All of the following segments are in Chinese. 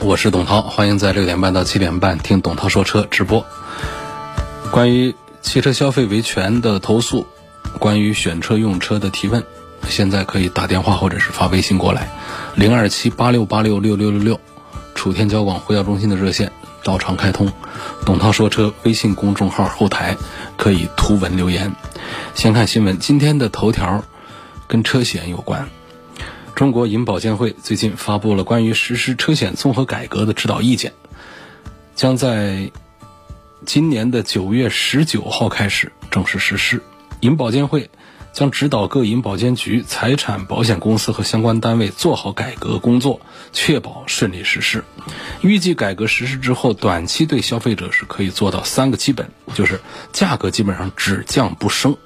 我是董涛，欢迎在六点半到七点半听董涛说车直播。关于汽车消费维权的投诉，关于选车用车的提问，现在可以打电话或者是发微信过来，零二七八六八六六六六六，楚天交广呼叫中心的热线照常开通。董涛说车微信公众号后台可以图文留言。先看新闻，今天的头条跟车险有关。中国银保监会最近发布了关于实施车险综合改革的指导意见，将在今年的九月十九号开始正式实施。银保监会将指导各银保监局、财产保险公司和相关单位做好改革工作，确保顺利实施。预计改革实施之后，短期对消费者是可以做到三个基本，就是价格基本上只降不升，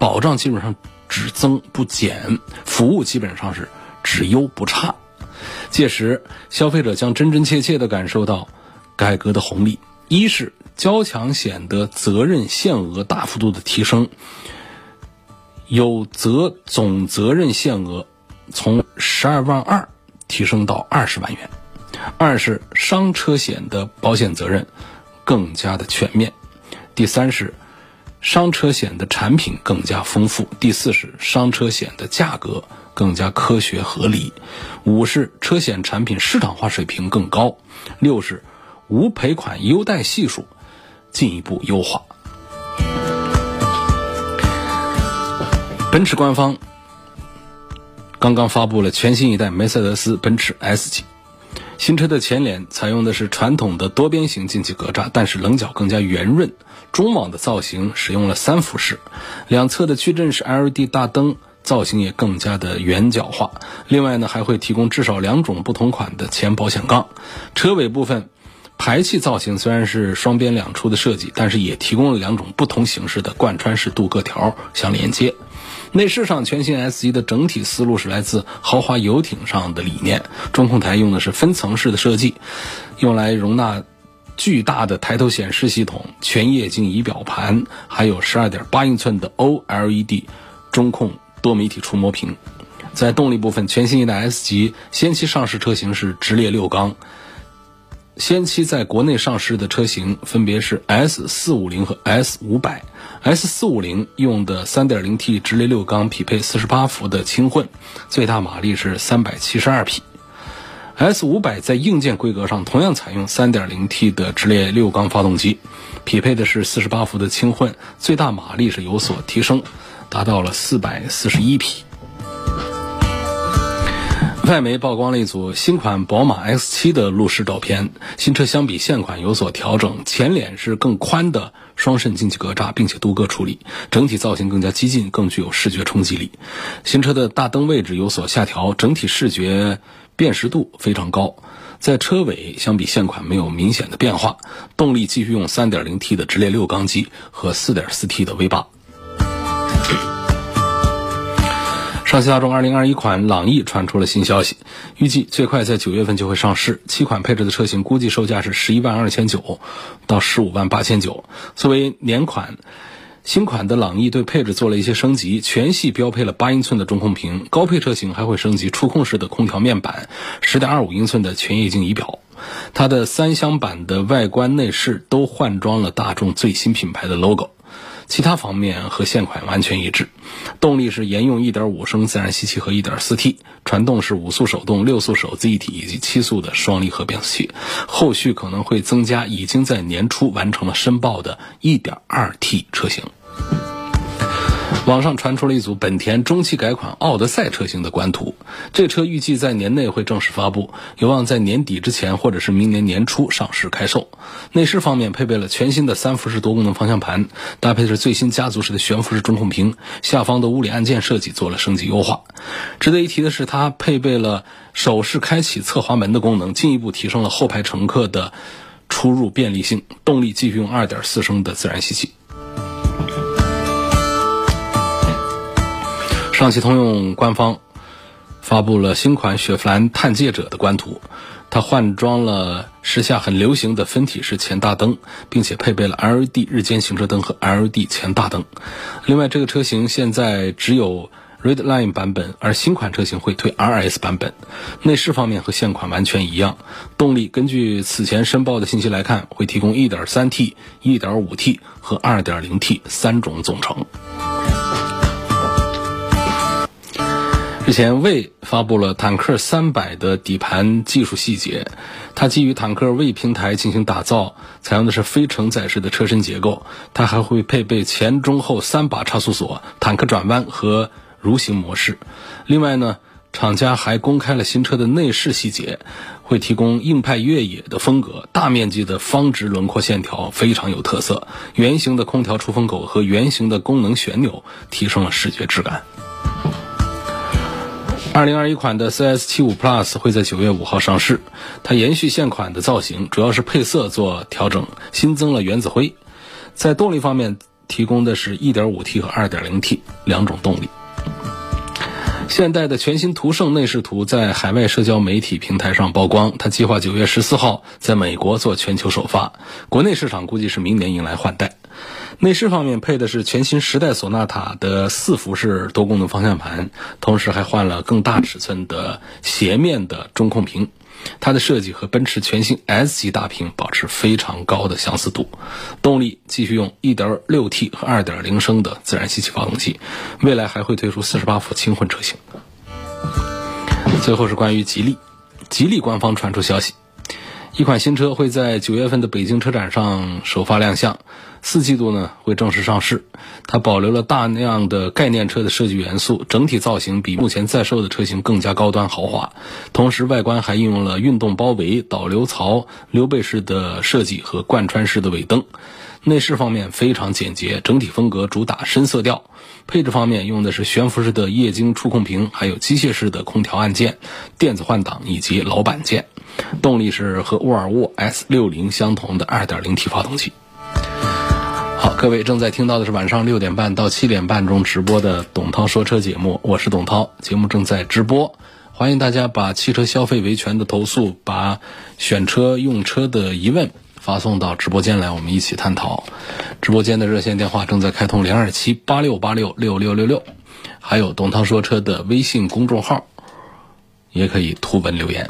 保障基本上只增不减，服务基本上是。只优不差，届时消费者将真真切切地感受到改革的红利。一是交强险的责任限额大幅度的提升，有责总责任限额从十二万二提升到二十万元；二是商车险的保险责任更加的全面；第三是商车险的产品更加丰富；第四是商车险的价格。更加科学合理，五是车险产品市场化水平更高，六是无赔款优待系数进一步优化。奔驰官方刚刚发布了全新一代梅赛德斯奔驰 S 级新车的前脸采用的是传统的多边形进气格栅，但是棱角更加圆润，中网的造型使用了三辐式，两侧的矩阵式 LED 大灯。造型也更加的圆角化，另外呢还会提供至少两种不同款的前保险杠。车尾部分排气造型虽然是双边两出的设计，但是也提供了两种不同形式的贯穿式镀铬条相连接。内饰上，全新 S 级的整体思路是来自豪华游艇上的理念，中控台用的是分层式的设计，用来容纳巨大的抬头显示系统、全液晶仪表盘，还有十二点八英寸的 OLED 中控。多媒体触摸屏，在动力部分，全新一代 S 级先期上市车型是直列六缸。先期在国内上市的车型分别是 S 四五零和 S 五百。S 四五零用的 3.0T 直列六缸，匹配48伏的轻混，最大马力是372匹。S 五百在硬件规格上同样采用 3.0T 的直列六缸发动机，匹配的是48伏的轻混，最大马力是有所提升。达到了四百四十一匹。外媒曝光了一组新款宝马 X7 的路试照片。新车相比现款有所调整，前脸是更宽的双肾进气格栅，并且镀铬处理，整体造型更加激进，更具有视觉冲击力。新车的大灯位置有所下调，整体视觉辨识度非常高。在车尾相比现款没有明显的变化，动力继续用 3.0T 的直列六缸机和 4.4T 的 V8。上汽大众2021款朗逸传出了新消息，预计最快在九月份就会上市。七款配置的车型估计售价是十一万二千九到十五万八千九。作为年款，新款的朗逸对配置做了一些升级，全系标配了八英寸的中控屏，高配车型还会升级触控式的空调面板，十点二五英寸的全液晶仪表。它的三厢版的外观内饰都换装了大众最新品牌的 logo。其他方面和现款完全一致，动力是沿用1.5升自然吸气和 1.4T，传动是五速手动、六速手自一体以及七速的双离合变速器，后续可能会增加已经在年初完成了申报的 1.2T 车型。网上传出了一组本田中期改款奥德赛车型的官图，这车预计在年内会正式发布，有望在年底之前或者是明年年初上市开售。内饰方面配备了全新的三辐式多功能方向盘，搭配的是最新家族式的悬浮式中控屏，下方的物理按键设计做了升级优化。值得一提的是，它配备了手势开启侧滑门的功能，进一步提升了后排乘客的出入便利性。动力继续用2.4升的自然吸气。上汽通用官方发布了新款雪佛兰探界者的官图，它换装了时下很流行的分体式前大灯，并且配备了 LED 日间行车灯和 LED 前大灯。另外，这个车型现在只有 Redline 版本，而新款车型会推 RS 版本。内饰方面和现款完全一样，动力根据此前申报的信息来看，会提供 1.3T、1.5T 和 2.0T 三种总成。日前，魏发布了坦克三百的底盘技术细节。它基于坦克魏平台进行打造，采用的是非承载式的车身结构。它还会配备前中后三把差速锁、坦克转弯和蠕行模式。另外呢，厂家还公开了新车的内饰细节，会提供硬派越野的风格，大面积的方直轮廓线条非常有特色。圆形的空调出风口和圆形的功能旋钮提升了视觉质感。二零二一款的 CS 七五 Plus 会在九月五号上市，它延续现款的造型，主要是配色做调整，新增了原子灰。在动力方面，提供的是一点五 T 和二点零 T 两种动力。现代的全新途胜内饰图在海外社交媒体平台上曝光，它计划九月十四号在美国做全球首发，国内市场估计是明年迎来换代。内饰方面配的是全新时代索纳塔的四辐式多功能方向盘，同时还换了更大尺寸的斜面的中控屏。它的设计和奔驰全新 S 级大屏保持非常高的相似度。动力继续用 1.6T 和2.0升的自然吸气发动机，未来还会推出48伏轻混车型。最后是关于吉利，吉利官方传出消息。一款新车会在九月份的北京车展上首发亮相，四季度呢会正式上市。它保留了大量的概念车的设计元素，整体造型比目前在售的车型更加高端豪华。同时，外观还应用了运动包围、导流槽、溜背式的设计和贯穿式的尾灯。内饰方面非常简洁，整体风格主打深色调。配置方面用的是悬浮式的液晶触控屏，还有机械式的空调按键、电子换挡以及老板键。动力是和沃尔沃 S60 相同的 2.0T 发动机。好，各位正在听到的是晚上六点半到七点半中直播的董涛说车节目，我是董涛，节目正在直播，欢迎大家把汽车消费维权的投诉，把选车用车的疑问。发送到直播间来，我们一起探讨。直播间的热线电话正在开通，零二七八六八六六六六六，还有董涛说车的微信公众号，也可以图文留言。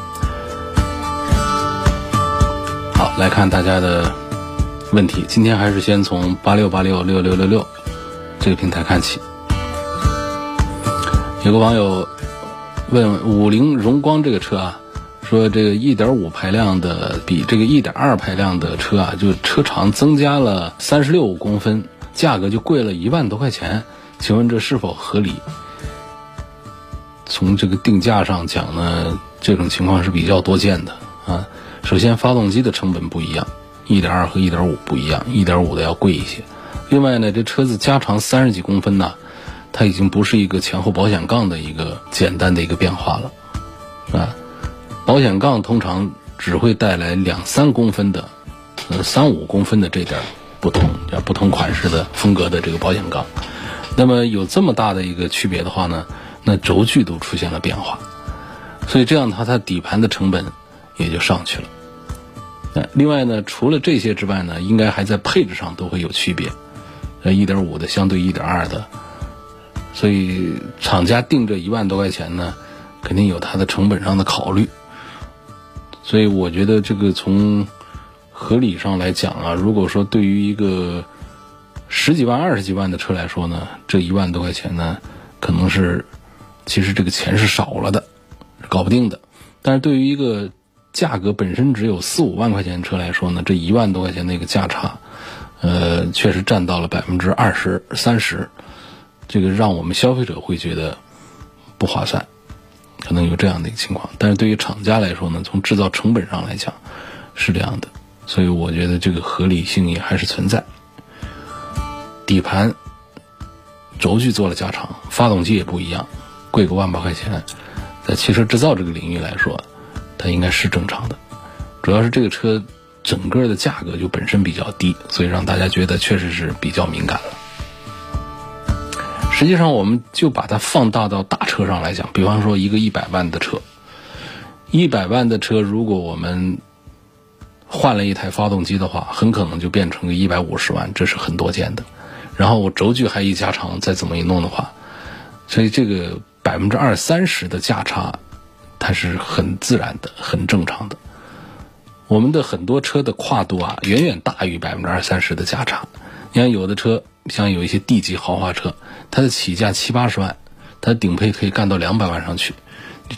好，来看大家的问题。今天还是先从八六八六六六六六这个平台看起。有个网友问五菱荣光这个车啊。说这个1.5排量的比这个1.2排量的车啊，就车长增加了36公分，价格就贵了一万多块钱，请问这是否合理？从这个定价上讲呢，这种情况是比较多见的啊。首先，发动机的成本不一样，1.2和1.5不一样，1.5的要贵一些。另外呢，这车子加长三十几公分呢，它已经不是一个前后保险杠的一个简单的一个变化了，啊。保险杠通常只会带来两三公分的，呃三五公分的这点不同，不同款式的风格的这个保险杠。那么有这么大的一个区别的话呢，那轴距都出现了变化，所以这样的话它底盘的成本也就上去了。呃，另外呢，除了这些之外呢，应该还在配置上都会有区别。呃，一点五的相对一点二的，所以厂家定这一万多块钱呢，肯定有它的成本上的考虑。所以我觉得这个从合理上来讲啊，如果说对于一个十几万、二十几万的车来说呢，这一万多块钱呢，可能是其实这个钱是少了的，搞不定的。但是对于一个价格本身只有四五万块钱车来说呢，这一万多块钱的一个价差，呃，确实占到了百分之二十三十，这个让我们消费者会觉得不划算，可能有这样的一个情况。但是对于厂家来说呢，从制造成本上来讲是这样的，所以我觉得这个合理性也还是存在。底盘、轴距做了加长，发动机也不一样，贵个万把块钱，在汽车制造这个领域来说，它应该是正常的。主要是这个车整个的价格就本身比较低，所以让大家觉得确实是比较敏感了。实际上，我们就把它放大到大车上来讲，比方说一个一百万的车，一百万的车，如果我们换了一台发动机的话，很可能就变成个一百五十万，这是很多见的。然后我轴距还一加长，再怎么一弄的话，所以这个百分之二三十的价差，它是很自然的、很正常的。我们的很多车的跨度啊，远远大于百分之二三十的价差。你看有的车，像有一些 D 级豪华车，它的起价七八十万，它的顶配可以干到两百万上去，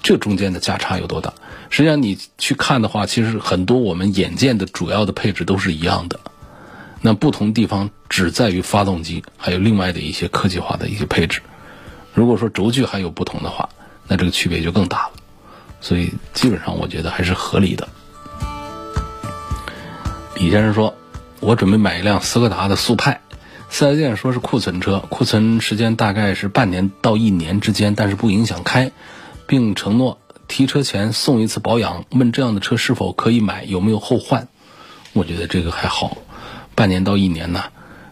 这中间的价差有多大？实际上你去看的话，其实很多我们眼见的主要的配置都是一样的。那不同地方只在于发动机，还有另外的一些科技化的一些配置。如果说轴距还有不同的话，那这个区别就更大了。所以基本上我觉得还是合理的。李先生说：“我准备买一辆斯柯达的速派，四 S 店说是库存车，库存时间大概是半年到一年之间，但是不影响开，并承诺提车前送一次保养。问这样的车是否可以买，有没有后换？我觉得这个还好。”半年到一年呢，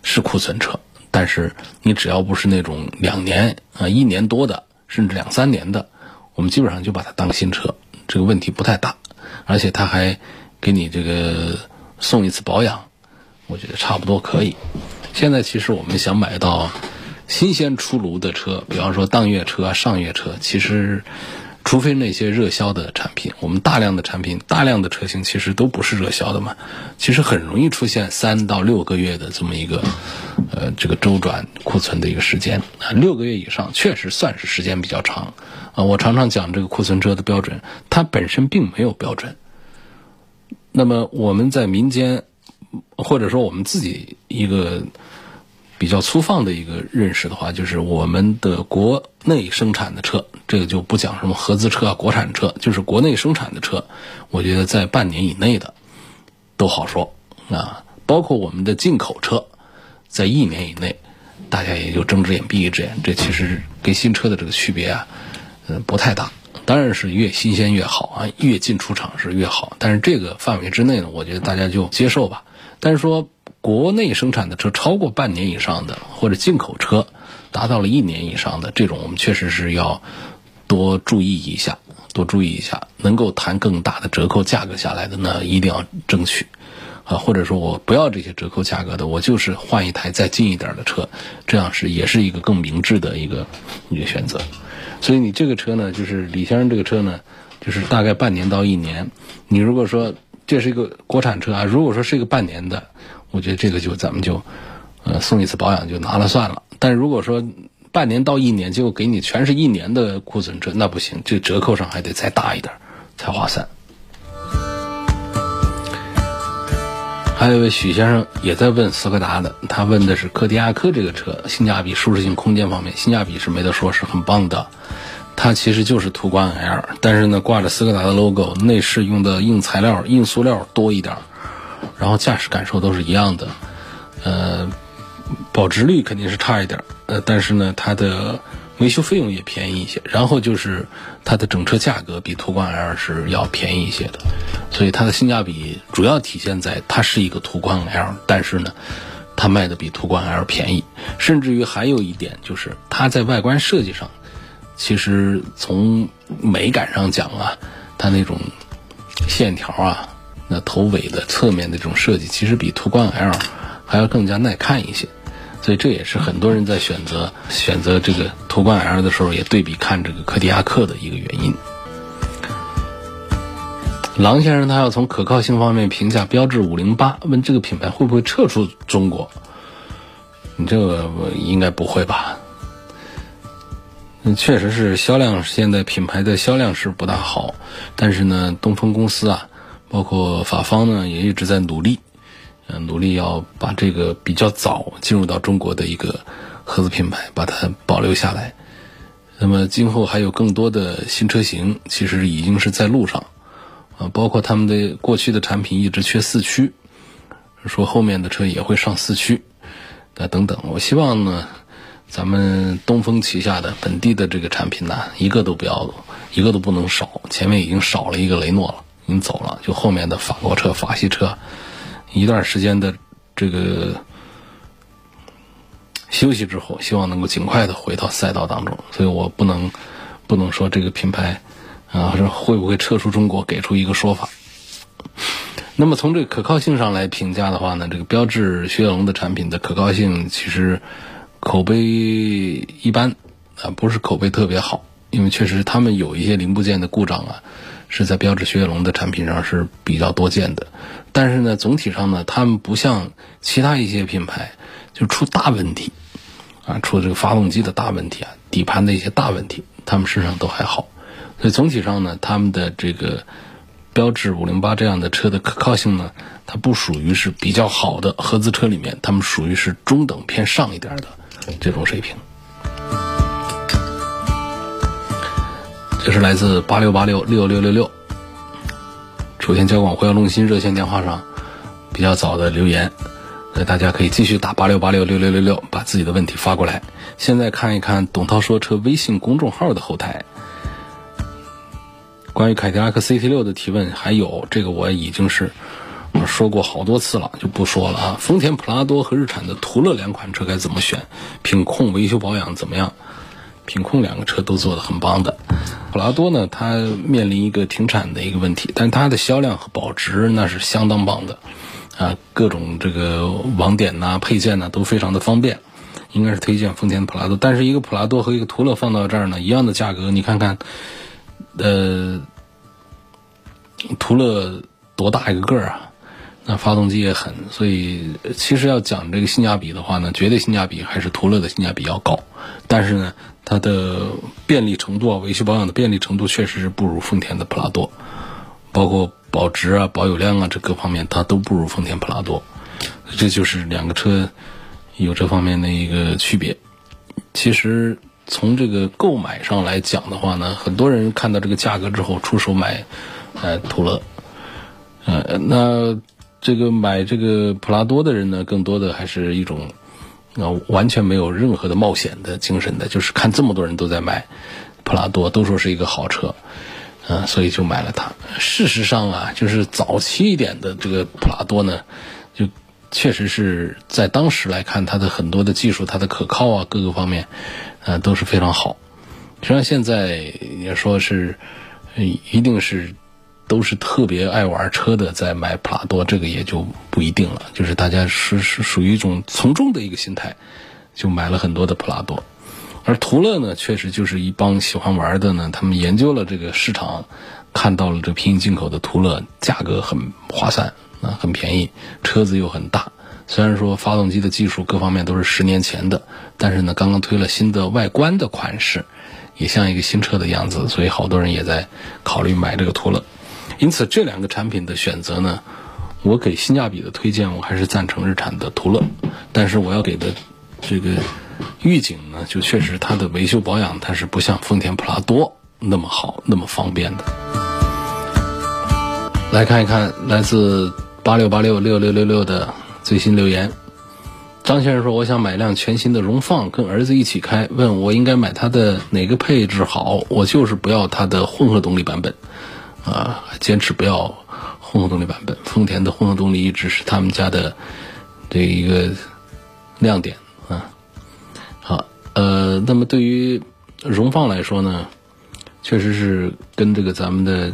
是库存车，但是你只要不是那种两年啊、一年多的，甚至两三年的，我们基本上就把它当新车，这个问题不太大，而且他还给你这个送一次保养，我觉得差不多可以。现在其实我们想买到新鲜出炉的车，比方说当月车、上月车，其实。除非那些热销的产品，我们大量的产品、大量的车型其实都不是热销的嘛，其实很容易出现三到六个月的这么一个，呃，这个周转库存的一个时间啊，六个月以上确实算是时间比较长啊。我常常讲这个库存车的标准，它本身并没有标准。那么我们在民间，或者说我们自己一个。比较粗放的一个认识的话，就是我们的国内生产的车，这个就不讲什么合资车啊、国产车，就是国内生产的车，我觉得在半年以内的都好说啊。包括我们的进口车，在一年以内，大家也就睁只眼闭一只眼，这其实跟新车的这个区别啊，嗯，不太大。当然是越新鲜越好啊，越近出厂是越好。但是这个范围之内呢，我觉得大家就接受吧。但是说。国内生产的车超过半年以上的，或者进口车达到了一年以上的这种，我们确实是要多注意一下，多注意一下，能够谈更大的折扣价格下来的呢，一定要争取啊，或者说我不要这些折扣价格的，我就是换一台再近一点的车，这样是也是一个更明智的一个一个选择。所以你这个车呢，就是李先生这个车呢，就是大概半年到一年。你如果说这是一个国产车啊，如果说是一个半年的。我觉得这个就咱们就，呃，送一次保养就拿了算了。但如果说半年到一年，结果给你全是一年的库存车，那不行，这折扣上还得再大一点才划算。还有一位许先生也在问斯柯达的，他问的是柯迪亚克这个车性价比、舒适性、空间方面，性价比是没得说，是很棒的。它其实就是途观 L，但是呢，挂着斯柯达的 logo，内饰用的硬材料、硬塑料多一点。然后驾驶感受都是一样的，呃，保值率肯定是差一点，呃，但是呢，它的维修费用也便宜一些。然后就是它的整车价格比途观 L 是要便宜一些的，所以它的性价比主要体现在它是一个途观 L，但是呢，它卖的比途观 L 便宜。甚至于还有一点就是它在外观设计上，其实从美感上讲啊，它那种线条啊。那头尾的侧面的这种设计，其实比途观 L 还要更加耐看一些，所以这也是很多人在选择选择这个途观 L 的时候，也对比看这个柯迪亚克的一个原因。郎先生他要从可靠性方面评价标致五零八，问这个品牌会不会撤出中国？你这个应该不会吧？嗯，确实是销量现在品牌的销量是不大好，但是呢，东风公司啊。包括法方呢，也一直在努力，嗯，努力要把这个比较早进入到中国的一个合资品牌，把它保留下来。那么今后还有更多的新车型，其实已经是在路上，啊，包括他们的过去的产品一直缺四驱，说后面的车也会上四驱，啊等等。我希望呢，咱们东风旗下的本地的这个产品呢，一个都不要，一个都不能少。前面已经少了一个雷诺了，已经走了，就后面的法国车、法系车，一段时间的这个。休息之后，希望能够尽快的回到赛道当中，所以我不能不能说这个品牌啊，说会不会撤出中国，给出一个说法。那么从这个可靠性上来评价的话呢，这个标致雪铁龙的产品的可靠性其实口碑一般啊，不是口碑特别好，因为确实他们有一些零部件的故障啊，是在标致雪铁龙的产品上是比较多见的。但是呢，总体上呢，他们不像其他一些品牌就出大问题。啊，出这个发动机的大问题啊，底盘的一些大问题，他们身上都还好，所以总体上呢，他们的这个标致五零八这样的车的可靠性呢，它不属于是比较好的合资车里面，他们属于是中等偏上一点的这种水平。这是来自八六八六六六六六，首先交广汇要中心热线电话上比较早的留言。那大家可以继续打八六八六六六六六，把自己的问题发过来。现在看一看董涛说车微信公众号的后台，关于凯迪拉克 CT 六的提问，还有这个我已经是说过好多次了，就不说了啊。丰田普拉多和日产的途乐两款车该怎么选？品控维修保养怎么样？品控两个车都做的很棒的。普拉多呢，它面临一个停产的一个问题，但它的销量和保值那是相当棒的。啊，各种这个网点呐、配件呐都非常的方便，应该是推荐丰田普拉多。但是一个普拉多和一个途乐放到这儿呢，一样的价格，你看看，呃，途乐多大一个个啊？那发动机也狠，所以其实要讲这个性价比的话呢，绝对性价比还是途乐的性价比要高。但是呢，它的便利程度啊，维修保养的便利程度确实是不如丰田的普拉多，包括。保值啊，保有量啊，这各方面它都不如丰田普拉多，这就是两个车有这方面的一个区别。其实从这个购买上来讲的话呢，很多人看到这个价格之后出手买呃途乐，呃，那这个买这个普拉多的人呢，更多的还是一种啊完全没有任何的冒险的精神的，就是看这么多人都在买普拉多，都说是一个好车。嗯，所以就买了它。事实上啊，就是早期一点的这个普拉多呢，就确实是在当时来看，它的很多的技术、它的可靠啊，各个方面，呃，都是非常好。实际上现在也说是，一定是都是特别爱玩车的在买普拉多，这个也就不一定了。就是大家是是属于一种从众的一个心态，就买了很多的普拉多。而途乐呢，确实就是一帮喜欢玩的呢。他们研究了这个市场，看到了这平行进口的途乐价格很划算啊，很便宜，车子又很大。虽然说发动机的技术各方面都是十年前的，但是呢，刚刚推了新的外观的款式，也像一个新车的样子，所以好多人也在考虑买这个途乐。因此，这两个产品的选择呢，我给性价比的推荐，我还是赞成日产的途乐。但是我要给的这个。预警呢，就确实它的维修保养，它是不像丰田普拉多那么好，那么方便的。来看一看来自八六八六六六六六的最新留言。张先生说：“我想买辆全新的荣放，跟儿子一起开，问我应该买它的哪个配置好？我就是不要它的混合动力版本，啊，坚持不要混合动力版本。丰田的混合动力一直是他们家的这一个亮点啊。好。”呃，那么对于荣放来说呢，确实是跟这个咱们的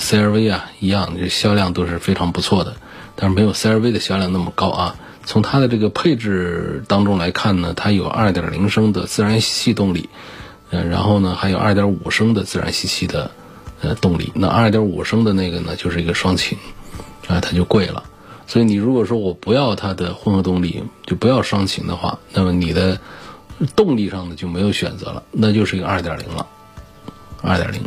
CRV 啊一样，这销量都是非常不错的，但是没有 CRV 的销量那么高啊。从它的这个配置当中来看呢，它有2.0升的自然吸气动力，呃，然后呢还有2.5升的自然吸气的呃动力。那2.5升的那个呢就是一个双擎，啊，它就贵了。所以你如果说我不要它的混合动力，就不要双擎的话，那么你的。动力上呢就没有选择了，那就是一个二点零了。二点零，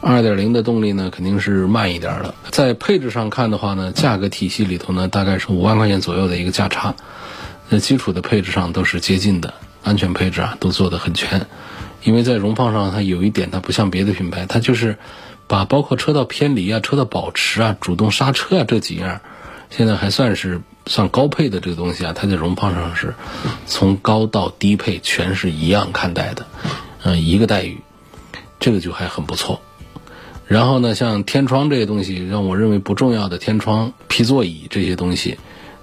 二点零的动力呢肯定是慢一点的。在配置上看的话呢，价格体系里头呢大概是五万块钱左右的一个价差。那基础的配置上都是接近的，安全配置啊都做得很全。因为在荣放上，它有一点它不像别的品牌，它就是把包括车道偏离啊、车道保持啊、主动刹车啊这几样，现在还算是算高配的这个东西啊，它在荣放上是从高到低配全是一样看待的，嗯，一个待遇，这个就还很不错。然后呢，像天窗这些东西，让我认为不重要的天窗、皮座椅这些东西，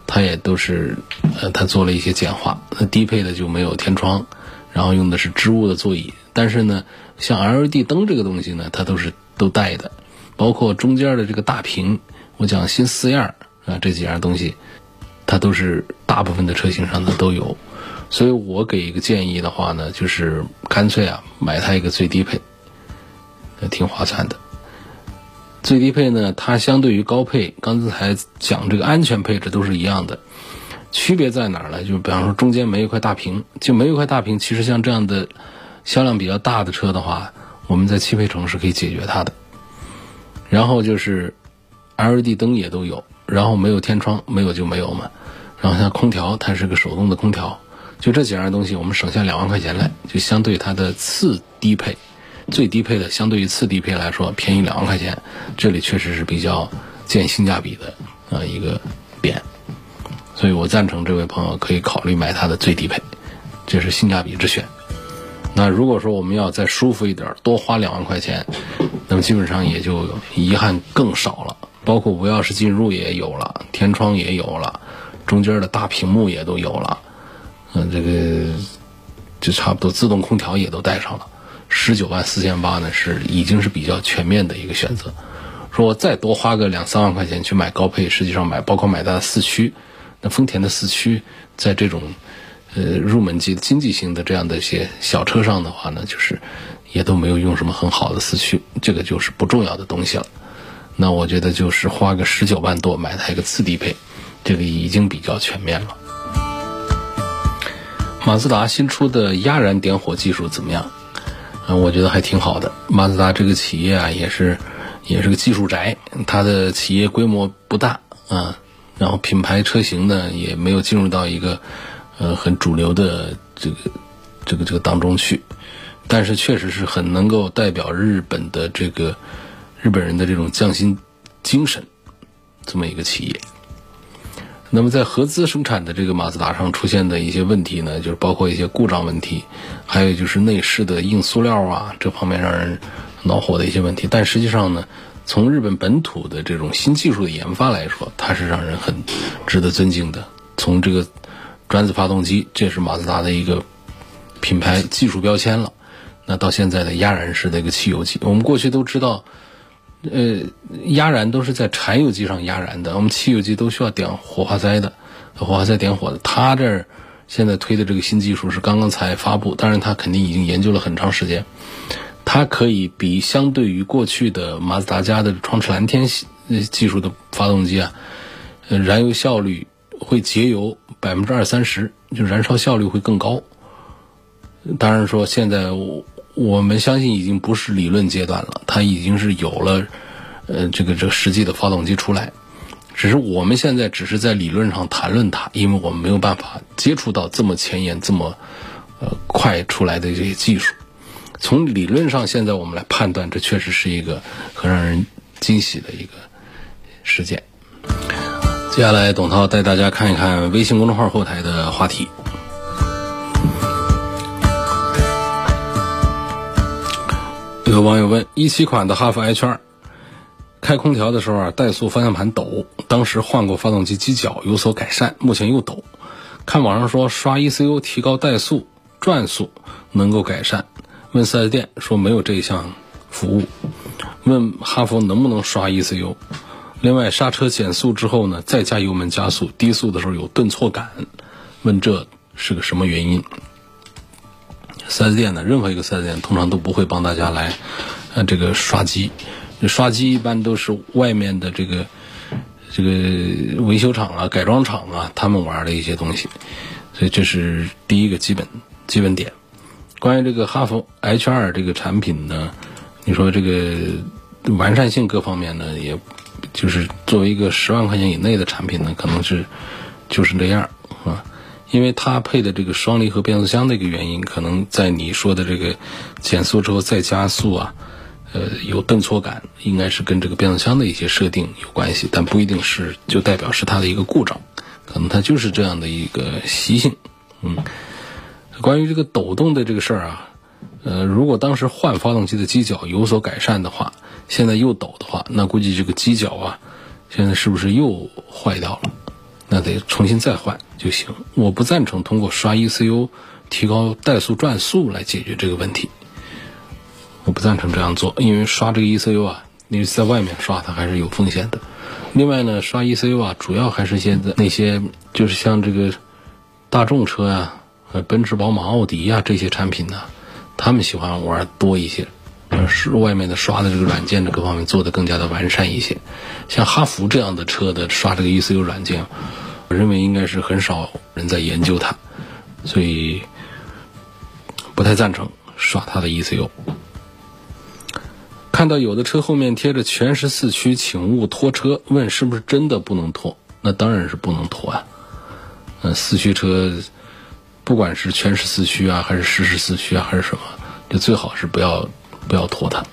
它也都是呃，它做了一些简化。那低配的就没有天窗。然后用的是织物的座椅，但是呢，像 LED 灯这个东西呢，它都是都带的，包括中间的这个大屏，我讲新四样啊，这几样东西，它都是大部分的车型上的都有，所以我给一个建议的话呢，就是干脆啊，买它一个最低配，挺划算的。最低配呢，它相对于高配，刚才讲这个安全配置都是一样的。区别在哪儿呢？就比方说中间没有一块大屏，就没有一块大屏。其实像这样的销量比较大的车的话，我们在汽配城是可以解决它的。然后就是 LED 灯也都有，然后没有天窗，没有就没有嘛。然后像空调，它是个手动的空调，就这几样东西，我们省下两万块钱来，就相对它的次低配、最低配的，相对于次低配来说便宜两万块钱。这里确实是比较见性价比的啊一个点。所以我赞成这位朋友可以考虑买它的最低配，这是性价比之选。那如果说我们要再舒服一点，多花两万块钱，那么基本上也就遗憾更少了。包括无钥匙进入也有了，天窗也有了，中间的大屏幕也都有了，嗯，这个就差不多自动空调也都带上了。十九万四千八呢，是已经是比较全面的一个选择。说我再多花个两三万块钱去买高配，实际上买包括买它的四驱。那丰田的四驱，在这种呃入门级经济型的这样的一些小车上的话呢，就是也都没有用什么很好的四驱，这个就是不重要的东西了。那我觉得就是花个十九万多买它一个次低配，这个已经比较全面了。马自达新出的压燃点火技术怎么样？嗯，我觉得还挺好的。马自达这个企业啊，也是也是个技术宅，它的企业规模不大啊。然后品牌车型呢也没有进入到一个，呃很主流的这个这个这个当中去，但是确实是很能够代表日本的这个日本人的这种匠心精神，这么一个企业。那么在合资生产的这个马自达上出现的一些问题呢，就是包括一些故障问题，还有就是内饰的硬塑料啊这方面让人恼火的一些问题，但实际上呢。从日本本土的这种新技术的研发来说，它是让人很值得尊敬的。从这个转子发动机，这是马自达的一个品牌技术标签了。那到现在的压燃式的一个汽油机，我们过去都知道，呃，压燃都是在柴油机上压燃的，我们汽油机都需要点火花塞的，火花塞点火的。它这儿现在推的这个新技术是刚刚才发布，当然它肯定已经研究了很长时间。它可以比相对于过去的马自达家的创驰蓝天系技术的发动机啊，燃油效率会节油百分之二三十，就燃烧效率会更高。当然说现在我们相信已经不是理论阶段了，它已经是有了呃这个这个实际的发动机出来，只是我们现在只是在理论上谈论它，因为我们没有办法接触到这么前沿、这么呃快出来的这些技术。从理论上，现在我们来判断，这确实是一个很让人惊喜的一个事件。接下来，董涛带大家看一看微信公众号后台的话题。有网友问：一七款的哈弗 H 二开空调的时候啊，怠速方向盘抖，当时换过发动机机脚有所改善，目前又抖。看网上说刷 ECU 提高怠速转速能够改善。问四 S 店说没有这一项服务，问哈弗能不能刷 ECU，另外刹车减速之后呢，再加油门加速，低速的时候有顿挫感，问这是个什么原因？四 S 店呢，任何一个四 S 店通常都不会帮大家来，呃，这个刷机，刷机一般都是外面的这个这个维修厂啊、改装厂啊他们玩的一些东西，所以这是第一个基本基本点。关于这个哈弗 H 二这个产品呢，你说这个完善性各方面呢，也就是作为一个十万块钱以内的产品呢，可能是就是这样啊。因为它配的这个双离合变速箱的一个原因，可能在你说的这个减速之后再加速啊，呃，有顿挫感，应该是跟这个变速箱的一些设定有关系，但不一定是就代表是它的一个故障，可能它就是这样的一个习性。嗯，关于这个抖动的这个事儿啊，呃，如果当时换发动机的机脚有所改善的话，现在又抖的话，那估计这个机脚啊，现在是不是又坏掉了？那得重新再换就行。我不赞成通过刷 ECU 提高怠速转速来解决这个问题。我不赞成这样做，因为刷这个 ECU 啊，你在外面刷它还是有风险的。另外呢，刷 ECU 啊，主要还是现在那些就是像这个大众车呀、奔驰、宝马、奥迪呀这些产品呢，他们喜欢玩多一些。是外面的刷的这个软件的各方面做的更加的完善一些，像哈弗这样的车的刷这个 ECU 软件，我认为应该是很少人在研究它，所以不太赞成刷它的 ECU。看到有的车后面贴着全时四驱，请勿拖车，问是不是真的不能拖？那当然是不能拖啊。嗯，四驱车不管是全时四驱啊，还是实时四驱啊，还是什么，就最好是不要。不要拖它，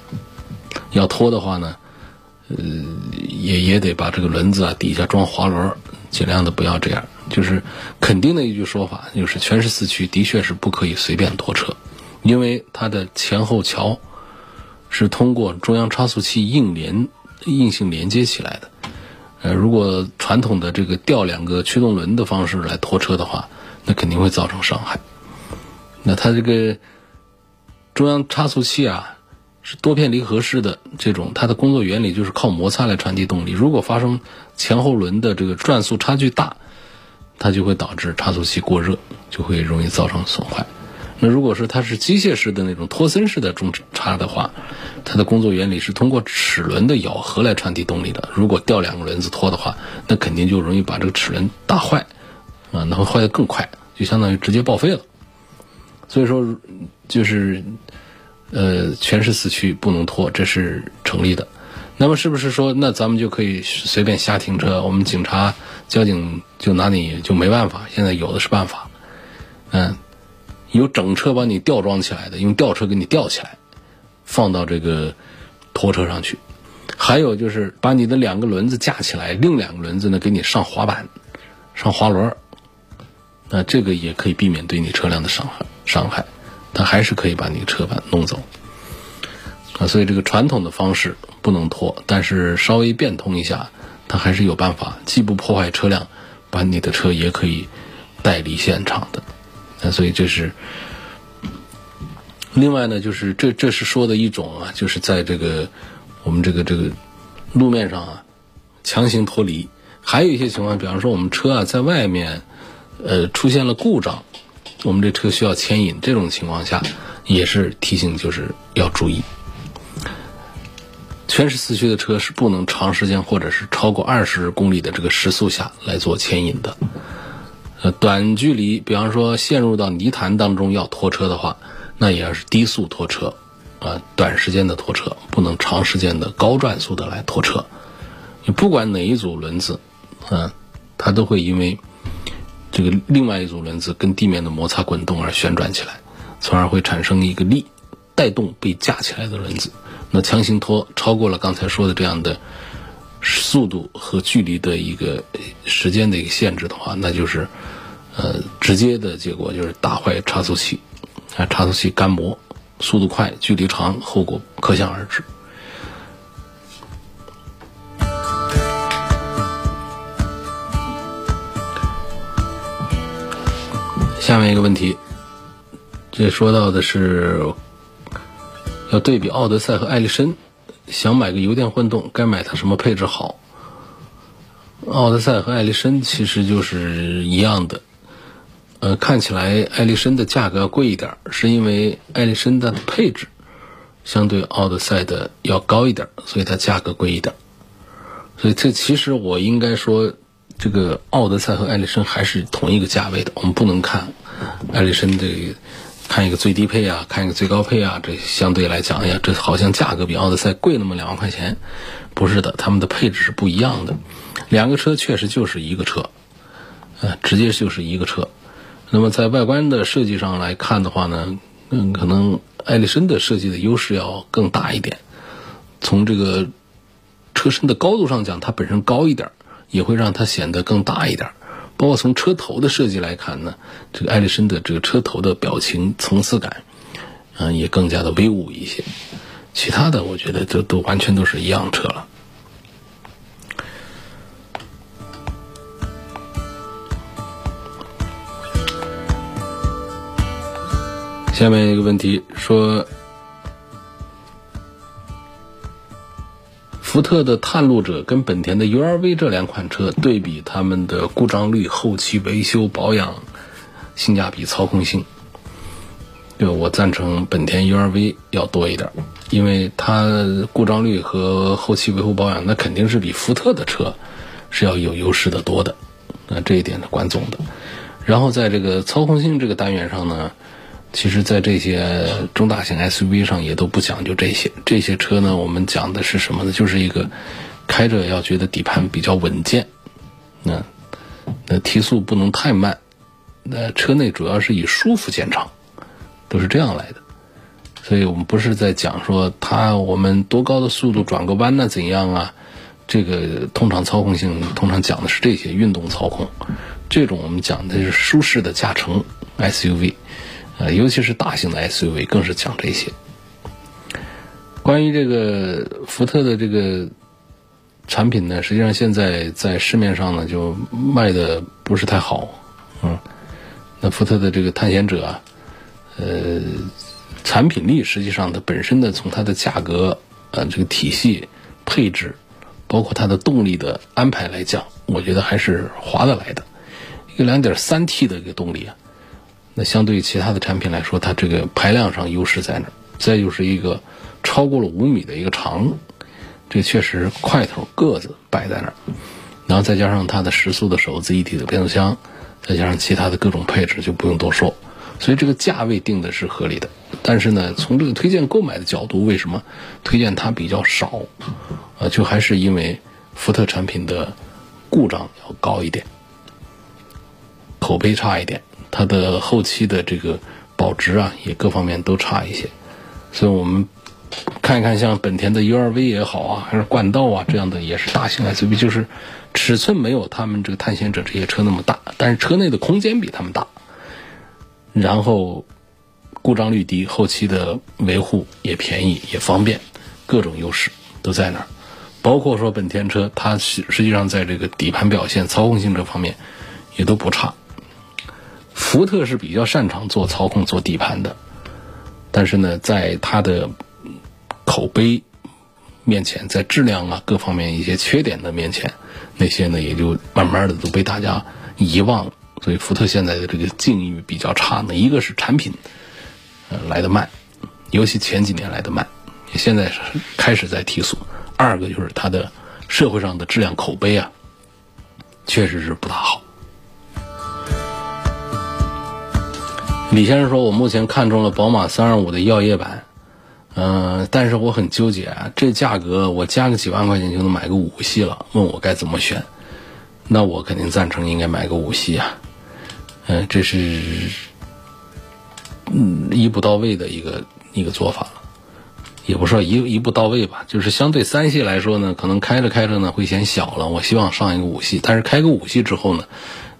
要拖的话呢，呃，也也得把这个轮子啊底下装滑轮，尽量的不要这样。就是肯定的一句说法，就是全时四驱的确是不可以随便拖车，因为它的前后桥是通过中央差速器硬连硬性连接起来的。呃，如果传统的这个吊两个驱动轮的方式来拖车的话，那肯定会造成伤害。那它这个中央差速器啊。是多片离合式的这种，它的工作原理就是靠摩擦来传递动力。如果发生前后轮的这个转速差距大，它就会导致差速器过热，就会容易造成损坏。那如果说它是机械式的那种托森式的中差的话，它的工作原理是通过齿轮的咬合来传递动力的。如果掉两个轮子拖的话，那肯定就容易把这个齿轮打坏，啊，那会坏得更快，就相当于直接报废了。所以说，就是。呃，全是四驱不能拖，这是成立的。那么是不是说，那咱们就可以随便瞎停车？我们警察、交警就拿你就没办法？现在有的是办法，嗯，有整车把你吊装起来的，用吊车给你吊起来，放到这个拖车上去。还有就是把你的两个轮子架起来，另两个轮子呢给你上滑板、上滑轮，那这个也可以避免对你车辆的伤害伤害。它还是可以把你车板弄走啊，所以这个传统的方式不能拖，但是稍微变通一下，它还是有办法，既不破坏车辆，把你的车也可以带离现场的。那所以这是另外呢，就是这这是说的一种啊，就是在这个我们这个这个路面上啊强行脱离，还有一些情况，比方说我们车啊在外面呃出现了故障。我们这车需要牵引，这种情况下也是提醒，就是要注意。全时四驱的车是不能长时间或者是超过二十公里的这个时速下来做牵引的。呃，短距离，比方说陷入到泥潭当中要拖车的话，那也要是低速拖车，啊，短时间的拖车不能长时间的高转速的来拖车。你不管哪一组轮子，嗯，它都会因为。这个另外一组轮子跟地面的摩擦滚动而旋转起来，从而会产生一个力，带动被架起来的轮子。那强行拖超过了刚才说的这样的速度和距离的一个时间的一个限制的话，那就是呃直接的结果就是打坏差速器，啊差速器干磨，速度快，距离长，后果可想而知。下面一个问题，这说到的是要对比奥德赛和艾力绅，想买个油电混动，该买它什么配置好？奥德赛和艾力绅其实就是一样的，呃，看起来艾力绅的价格要贵一点，是因为艾力绅的配置相对奥德赛的要高一点，所以它价格贵一点。所以这其实我应该说。这个奥德赛和艾力绅还是同一个价位的，我们不能看艾力绅这个看一个最低配啊，看一个最高配啊，这相对来讲，哎呀，这好像价格比奥德赛贵那么两万块钱，不是的，他们的配置是不一样的。两个车确实就是一个车，呃，直接就是一个车，那么在外观的设计上来看的话呢，嗯，可能艾力绅的设计的优势要更大一点。从这个车身的高度上讲，它本身高一点，也会让它显得更大一点。包括从车头的设计来看呢，这个艾力绅的这个车头的表情层次感，嗯，也更加的威武一些。其他的，我觉得这都完全都是一样车了。下面一个问题说，福特的探路者跟本田的 URV 这两款车对比，他们的故障率、后期维修保养、性价比、操控性，对我赞成本田 URV 要多一点，因为它故障率和后期维护保养，那肯定是比福特的车是要有优势的多的，那这一点是关总的。然后在这个操控性这个单元上呢。其实，在这些中大型 SUV 上也都不讲究这些。这些车呢，我们讲的是什么呢？就是一个开着要觉得底盘比较稳健，那那提速不能太慢，那车内主要是以舒服见长，都是这样来的。所以我们不是在讲说它我们多高的速度转个弯呢怎样啊？这个通常操控性通常讲的是这些运动操控，这种我们讲的是舒适的驾乘 SUV。啊，尤其是大型的 SUV 更是讲这些。关于这个福特的这个产品呢，实际上现在在市面上呢就卖的不是太好，嗯，那福特的这个探险者啊，呃，产品力实际上它本身的从它的价格、呃这个体系、配置，包括它的动力的安排来讲，我觉得还是划得来的。一个两点三 T 的一个动力啊。那相对于其他的产品来说，它这个排量上优势在哪？再就是一个超过了五米的一个长，这确实块头个子摆在那儿，然后再加上它的时速的手自一体的变速箱，再加上其他的各种配置就不用多说，所以这个价位定的是合理的。但是呢，从这个推荐购买的角度，为什么推荐它比较少？呃，就还是因为福特产品的故障要高一点，口碑差一点。它的后期的这个保值啊，也各方面都差一些，所以我们看一看，像本田的 URV 也好啊，还是冠道啊这样的，也是大型 SUV，就是尺寸没有他们这个探险者这些车那么大，但是车内的空间比他们大，然后故障率低，后期的维护也便宜也方便，各种优势都在那儿。包括说本田车，它实实际上在这个底盘表现、操控性这方面也都不差。福特是比较擅长做操控、做底盘的，但是呢，在它的口碑面前，在质量啊各方面一些缺点的面前，那些呢也就慢慢的都被大家遗忘。所以福特现在的这个境遇比较差呢，一个是产品呃来的慢，尤其前几年来的慢，现在是开始在提速；二个就是它的社会上的质量口碑啊，确实是不大好。李先生说：“我目前看中了宝马三二五的耀夜版，嗯，但是我很纠结啊，这价格我加个几万块钱就能买个五系了，问我该怎么选？那我肯定赞成应该买个五系啊，嗯，这是嗯一步到位的一个一个做法了，也不说一一步到位吧，就是相对三系来说呢，可能开着开着呢会显小了，我希望上一个五系，但是开个五系之后呢。”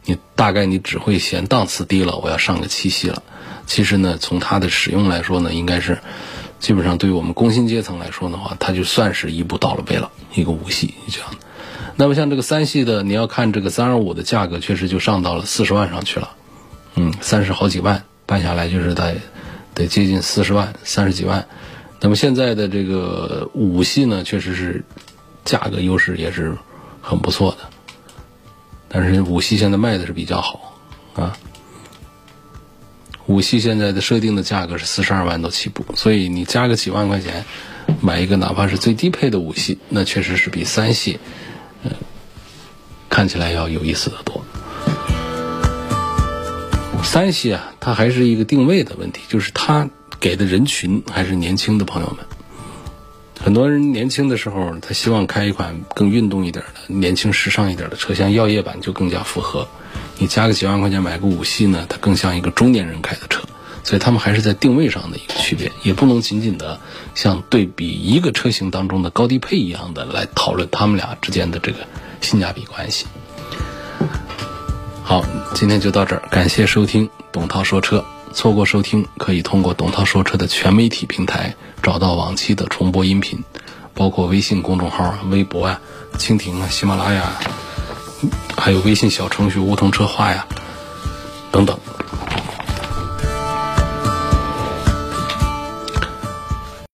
你大概你只会嫌档次低了，我要上个七系了。其实呢，从它的使用来说呢，应该是基本上对于我们工薪阶层来说的话，它就算是一步到了位了，一个五系这样的。那么像这个三系的，你要看这个三二五的价格，确实就上到了四十万上去了。嗯，三十好几万，办下来就是得得接近四十万，三十几万。那么现在的这个五系呢，确实是价格优势也是很不错的。但是五系现在卖的是比较好，啊，五系现在的设定的价格是四十二万都起步，所以你加个几万块钱买一个哪怕是最低配的五系，那确实是比三系，嗯，看起来要有意思的多。三系啊，它还是一个定位的问题，就是它给的人群还是年轻的朋友们。很多人年轻的时候，他希望开一款更运动一点的、年轻时尚一点的车，像耀夜版就更加符合你加个几万块钱买个五系呢，它更像一个中年人开的车。所以他们还是在定位上的一个区别，也不能仅仅的像对比一个车型当中的高低配一样的来讨论他们俩之间的这个性价比关系。好，今天就到这儿，感谢收听董涛说车。错过收听，可以通过董涛说车的全媒体平台找到往期的重播音频，包括微信公众号、微博啊、蜻蜓啊、喜马拉雅，还有微信小程序梧桐车话呀等等。